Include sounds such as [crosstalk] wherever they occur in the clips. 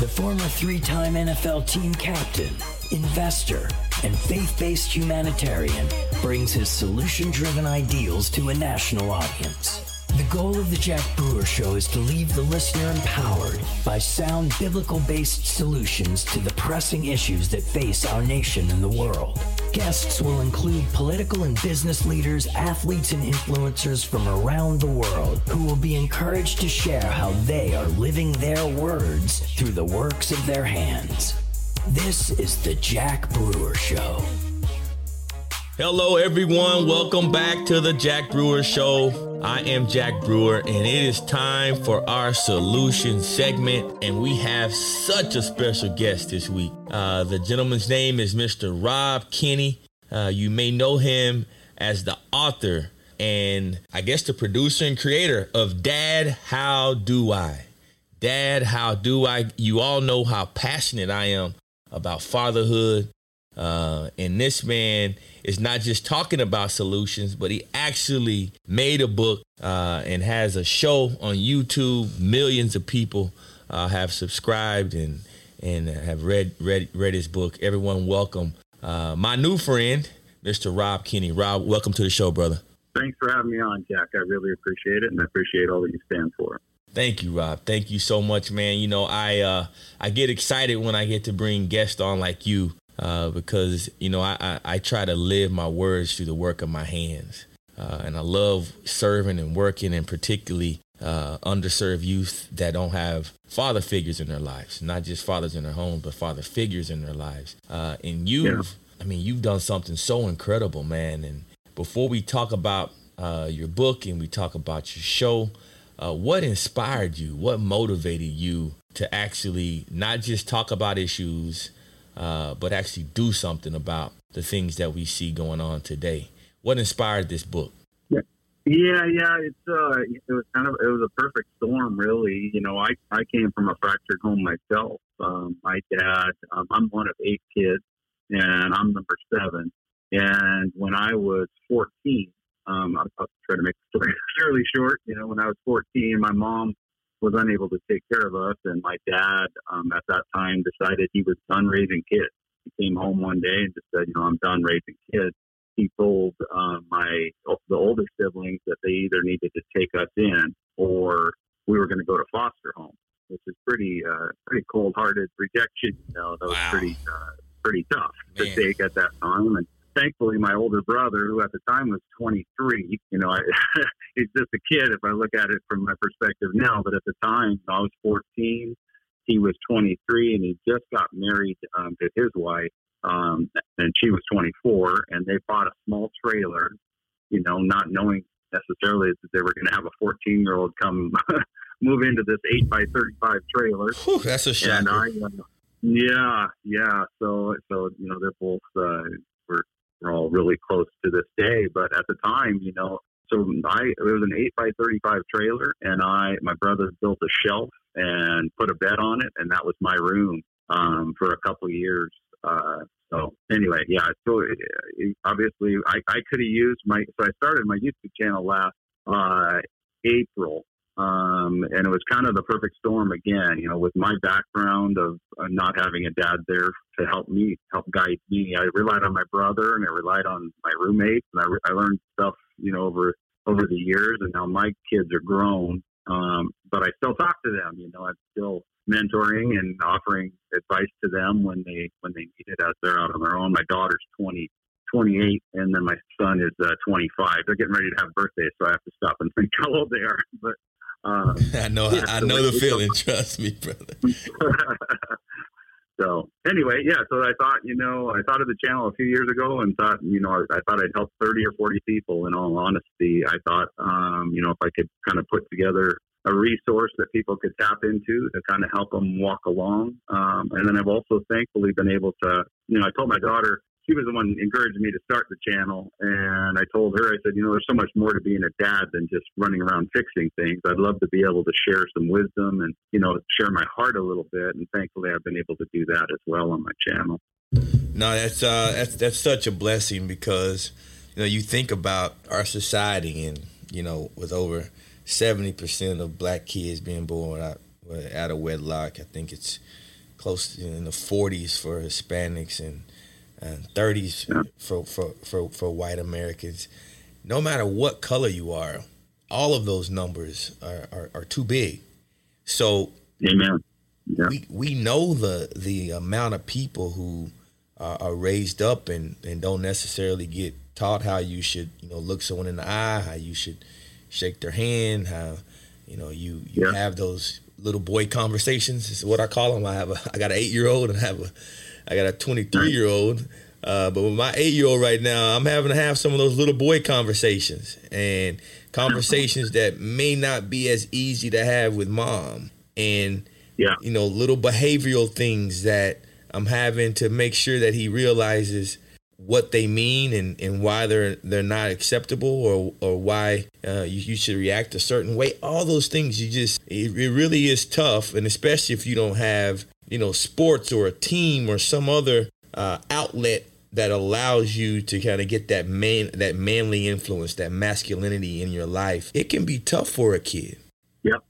The former three time NFL team captain, investor, and faith based humanitarian brings his solution driven ideals to a national audience. The goal of the Jack Brewer Show is to leave the listener empowered by sound biblical based solutions to the pressing issues that face our nation and the world. Guests will include political and business leaders, athletes, and influencers from around the world who will be encouraged to share how they are living their words through the works of their hands. This is The Jack Brewer Show. Hello, everyone. Welcome back to the Jack Brewer Show. I am Jack Brewer, and it is time for our solution segment. And we have such a special guest this week. Uh, the gentleman's name is Mr. Rob Kenney. Uh, you may know him as the author and I guess the producer and creator of Dad, How Do I? Dad, How Do I? You all know how passionate I am about fatherhood. Uh, and this man is not just talking about solutions, but he actually made a book uh, and has a show on YouTube. Millions of people uh, have subscribed and and have read read read his book. Everyone, welcome uh, my new friend, Mr. Rob Kenney. Rob, welcome to the show, brother. Thanks for having me on, Jack. I really appreciate it, and I appreciate all that you stand for. Thank you, Rob. Thank you so much, man. You know, I uh, I get excited when I get to bring guests on like you uh, because you know I, I, I try to live my words through the work of my hands, uh, and I love serving and working, and particularly uh, underserved youth that don't have father figures in their lives, not just fathers in their homes, but father figures in their lives. Uh, and you've, yeah. I mean, you've done something so incredible, man. And before we talk about uh, your book and we talk about your show, uh, what inspired you? What motivated you to actually not just talk about issues? Uh, but actually do something about the things that we see going on today. What inspired this book? Yeah, yeah, yeah. It's uh, it was kind of it was a perfect storm, really. You know, I I came from a fractured home myself. Um, my dad, um, I'm one of eight kids, and I'm number seven. And when I was 14, um, I'll, I'll try to make the story [laughs] fairly short. You know, when I was 14, my mom was unable to take care of us. And my dad, um, at that time, decided he was done raising kids. He came home one day and just said, you know, I'm done raising kids. He told um, my the older siblings that they either needed to take us in or we were going to go to foster home, which is pretty uh, pretty cold hearted rejection. You know, that was wow. pretty uh, pretty tough Man. to take at that time. And thankfully, my older brother, who at the time was 23, you know, I, [laughs] he's just a kid if I look at it from my perspective now. But at the time, I was 14, he was 23, and he just got married um, to his wife, um, and she was 24, and they bought a small trailer, you know, not knowing necessarily that they were going to have a 14 year old come [laughs] move into this 8 by 35 trailer. Whew, that's a shocker. And I, uh, yeah, yeah. So, so you know, they're both uh, we're all really close to this day. But at the time, you know, so I it was an eight by thirty five trailer, and I my brother built a shelf and put a bed on it, and that was my room um, for a couple of years. Uh, so anyway, yeah. So it, it, obviously, I, I could have used my. So I started my YouTube channel last uh, April, um, and it was kind of the perfect storm again, you know, with my background of uh, not having a dad there to help me, help guide me. I relied on my brother and I relied on my roommates and I, re- I learned stuff, you know, over, over the years and now my kids are grown. Um, but I still talk to them, you know, I'm still mentoring and offering advice to them when they, when they need it as they're out on their own. My daughter's 20, 28, and then my son is uh, 25. They're getting ready to have birthdays, so I have to stop and [laughs] think how old they are. But um, [laughs] I know, yeah, I know the feeling. Trust me, brother. [laughs] so anyway, yeah. So I thought, you know, I thought of the channel a few years ago and thought, you know, I, I thought I'd help thirty or forty people. In all honesty, I thought, um, you know, if I could kind of put together a resource that people could tap into to kind of help them walk along. Um, and then I've also thankfully been able to, you know, I told my daughter she was the one encouraging me to start the channel. And I told her, I said, you know, there's so much more to being a dad than just running around fixing things. I'd love to be able to share some wisdom and, you know, share my heart a little bit. And thankfully, I've been able to do that as well on my channel. No, that's uh, that's that's such a blessing because you know you think about our society and you know with over seventy percent of black kids being born out, out of wedlock, I think it's close to in the 40s for Hispanics and, and 30s yeah. for, for, for, for white Americans. No matter what color you are, all of those numbers are, are, are too big. So, Amen. Yeah. We, we know the the amount of people who are, are raised up and, and don't necessarily get taught how you should you know look someone in the eye, how you should shake their hand, how you know you you yeah. have those little boy conversations. Is what I call them. I have a I got an eight year old and I have a I got a twenty three year old. Uh, but with my eight year old right now, I'm having to have some of those little boy conversations and conversations that may not be as easy to have with mom. And yeah. you know, little behavioral things that I'm having to make sure that he realizes what they mean and, and why they're they're not acceptable or or why uh, you, you should react a certain way. All those things you just it, it really is tough, and especially if you don't have you know sports or a team or some other uh, outlet that allows you to kind of get that man that manly influence, that masculinity in your life. It can be tough for a kid. Yep.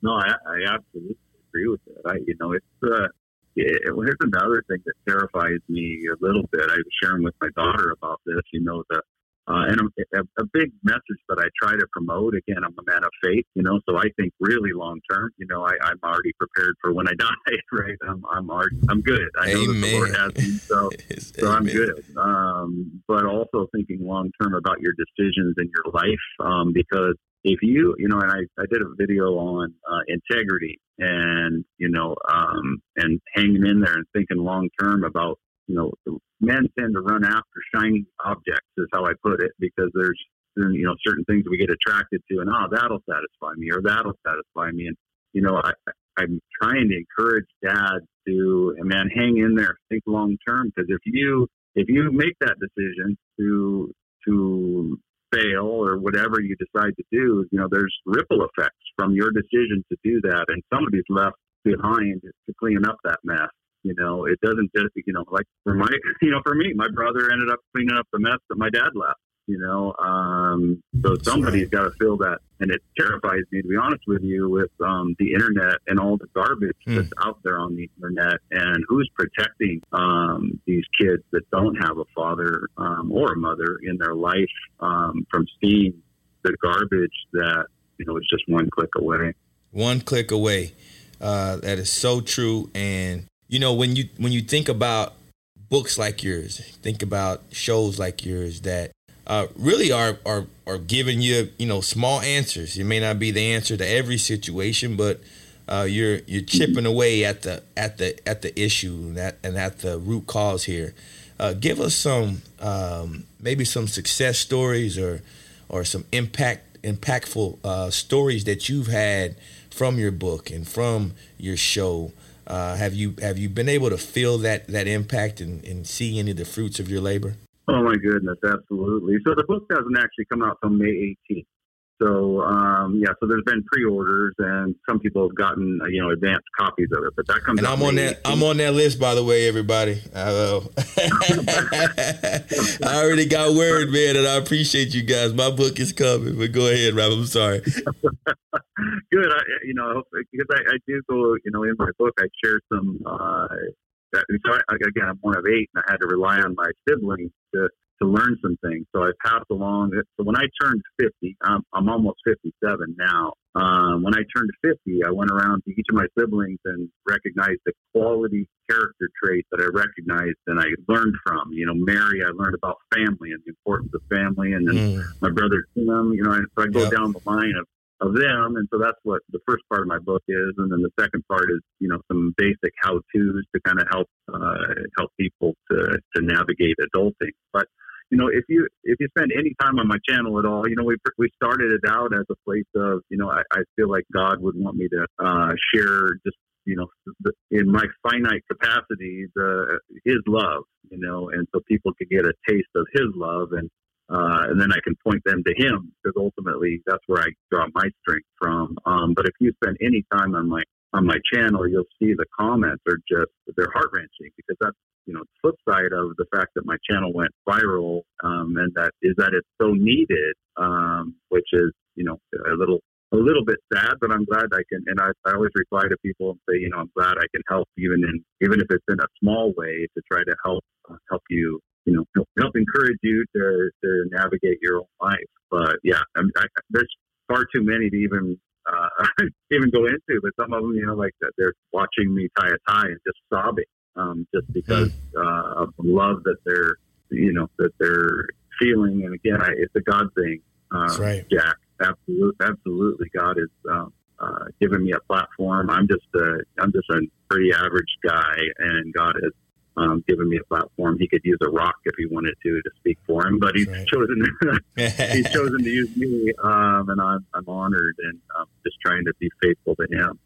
No, I, I absolutely agree with that. I you know it's uh, yeah, well, here's another thing that terrifies me a little bit. I was sharing with my daughter about this. You know, the uh, and a, a, big message that I try to promote. Again, I'm a man of faith. You know, so I think really long term. You know, I, I'm already prepared for when I [laughs] die. Right? I'm I'm already, I'm good. I know the Lord has me, so [laughs] so I'm good. Um, but also thinking long term about your decisions in your life, um, because if you, you know, and I, I did a video on uh, integrity and, you know, um, and hanging in there and thinking long term about, you know, men tend to run after shiny objects, is how I put it, because there's, you know, certain things we get attracted to, and oh, that'll satisfy me, or that'll satisfy me. And, you know, I, I'm trying to encourage dads to, man, hang in there, think long term, because if you, if you make that decision to, to fail or whatever you decide to do, you know, there's ripple effects from your decision to do that, and somebody's left behind to clean up that mess. You know, it doesn't just, you know, like for my, [laughs] you know, for me, my brother ended up cleaning up the mess that my dad left you know. Um, so somebody's got to fill that, and it terrifies me to be honest with you with um, the internet and all the garbage mm. that's out there on the internet, and who's protecting um, these kids that don't have a father um, or a mother in their life um, from seeing the garbage that you know is just one click away. One click away. Uh, that is so true, and you know when you when you think about books like yours, think about shows like yours that uh, really are, are are giving you you know small answers. It may not be the answer to every situation, but uh, you're you're chipping away at the at the at the issue and at, and at the root cause here. Uh, give us some um, maybe some success stories or or some impact impactful uh, stories that you've had from your book and from your show. Uh, have you have you been able to feel that that impact and, and see any of the fruits of your labor? Oh my goodness, absolutely. So the book doesn't actually come out till May 18th. So um, yeah, so there's been pre-orders, and some people have gotten uh, you know advanced copies of it. But that comes. And I'm on that. 18th. I'm on that list, by the way, everybody. I, [laughs] I already got word, man, and I appreciate you guys. My book is coming, but go ahead, Rob. I'm sorry. [laughs] Good. I, you know, because I, I, do go, you know, in my book, I share some uh, that, so I, again, I'm one of eight, and I had to rely on my siblings to to learn some things. So I passed along. So when I turned 50, I'm, I'm almost 57 now. Um, when I turned 50, I went around to each of my siblings and recognized the quality character traits that I recognized and I learned from. You know, Mary, I learned about family and the importance of family, and then mm. my brother Tim. You know, and so I go yep. down the line of of them. And so that's what the first part of my book is. And then the second part is, you know, some basic how to's to kind of help, uh, help people to, to navigate adulting. But, you know, if you, if you spend any time on my channel at all, you know, we, we started it out as a place of, you know, I, I feel like God would want me to, uh, share just, you know, in my finite capacity, the, his love, you know, and so people could get a taste of his love and, uh, and then I can point them to him because ultimately that's where I draw my strength from. Um, but if you spend any time on my on my channel, you'll see the comments are just they're heart wrenching because that's you know the flip side of the fact that my channel went viral, um, and that is that it's so needed, um, which is you know a little a little bit sad, but I'm glad I can. And I, I always reply to people and say, you know, I'm glad I can help, even in even if it's in a small way, to try to help uh, help you, you know, help, help encourage you to to navigate your own life. But yeah, I, I, there's far too many to even uh, [laughs] even go into. But some of them, you know, like that, they're watching me tie a tie and just sobbing, um, just because uh, of the love that they're, you know, that they're feeling. And again, I, it's a God thing, uh, That's right. Jack. Absolutely, absolutely. God is. um, uh, given me a platform. I'm just a, I'm just a pretty average guy, and God has um, given me a platform. He could use a rock if he wanted to to speak for him, but he's [laughs] Right. chosen he's chosen to use me, um, and I'm I'm honored, and I'm just trying to be faithful to him.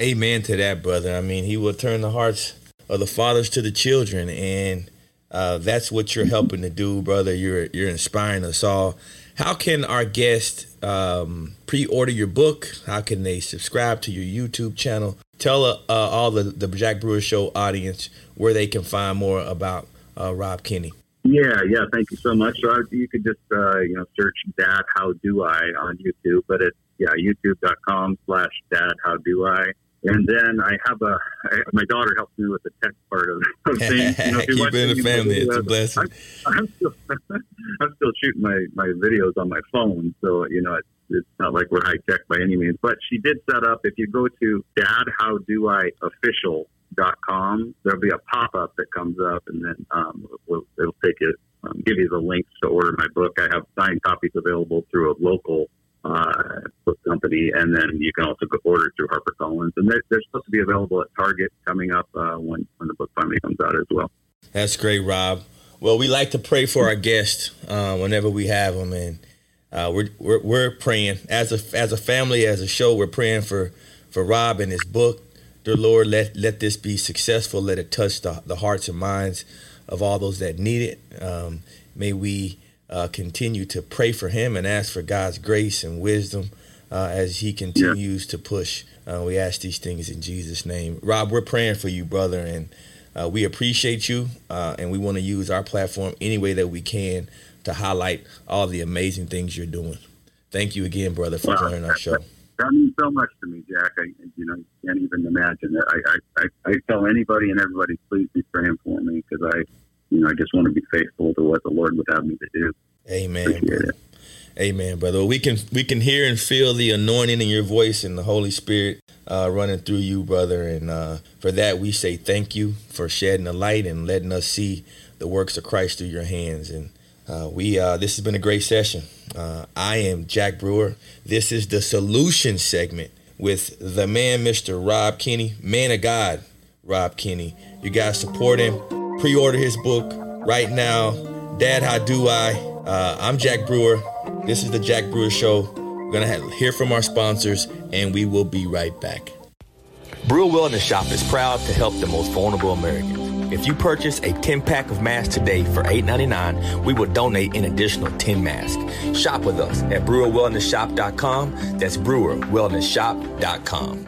Amen to that, brother. I mean, he will turn the hearts of the fathers to the children, and uh, that's what you're helping to do, brother. You're you're inspiring us all. How can our guests um, pre-order your book? How can they subscribe to your YouTube channel? Tell uh, uh, all the the Jack Brewer Show audience where they can find more about uh, Rob Kenney. Yeah, yeah. Thank you so much. So I- you could just uh, you know search "Dad How Do I" on YouTube, but it's yeah YouTube.com slash Dad How Do I. And then I have a I, my daughter helps me with the tech part of, of [laughs] things. You know, Keep it in the family. It's a blessing. I'm still [laughs] I'm still shooting my my videos on my phone, so you know it's it's not like we're high tech by any means. But she did set up. If you go to Dad How Do I Official dot com, there'll be a pop up that comes up, and then um, we'll, it'll take it um, give you the links to order my book. I have signed copies available through a local uh, book company, and then you can also order through HarperCollins. And they're, they're supposed to be available at Target coming up uh, when when the book finally comes out as well. That's great, Rob. Well, we like to pray for our guests uh, whenever we have them, and uh, we're, we're we're praying as a as a family, as a show. We're praying for for Rob and his book. Dear Lord, let let this be successful. Let it touch the, the hearts and minds of all those that need it. Um, may we uh, continue to pray for him and ask for God's grace and wisdom uh, as he continues to push. Uh, we ask these things in Jesus' name. Rob, we're praying for you, brother, and uh, we appreciate you, uh, and we want to use our platform any way that we can to highlight all the amazing things you're doing. Thank you again, brother, for Wow. joining our show. That means so much to me, Jack. I, you know, can't even imagine. I, I, I, tell anybody and everybody, please be praying for me because I, you know, I just want to be faithful to what the Lord would have me to do. Amen, Appreciate brother. it. Amen, brother. We can we can hear and feel the anointing in your voice and the Holy Spirit uh, running through you, brother. And uh, for that, we say thank you for shedding the light and letting us see the works of Christ through your hands. And uh, we uh, this has been a great session. Uh, I am Jack Brewer. This is the solution segment with the man, Mr. Rob Kenney, man of God, Rob Kenney. You guys support him. Pre-order his book right now. Dad, how do I? Uh, I'm Jack Brewer. This is the Jack Brewer Show. We're gonna have, hear from our sponsors, and we will be right back. Brewer Wellness Shop is proud to help the most vulnerable Americans. If you purchase a 10 pack of masks today for $8.99, we will donate an additional 10 masks. Shop with us at brewerwellnessshop.com. That's brewerwellnessshop.com.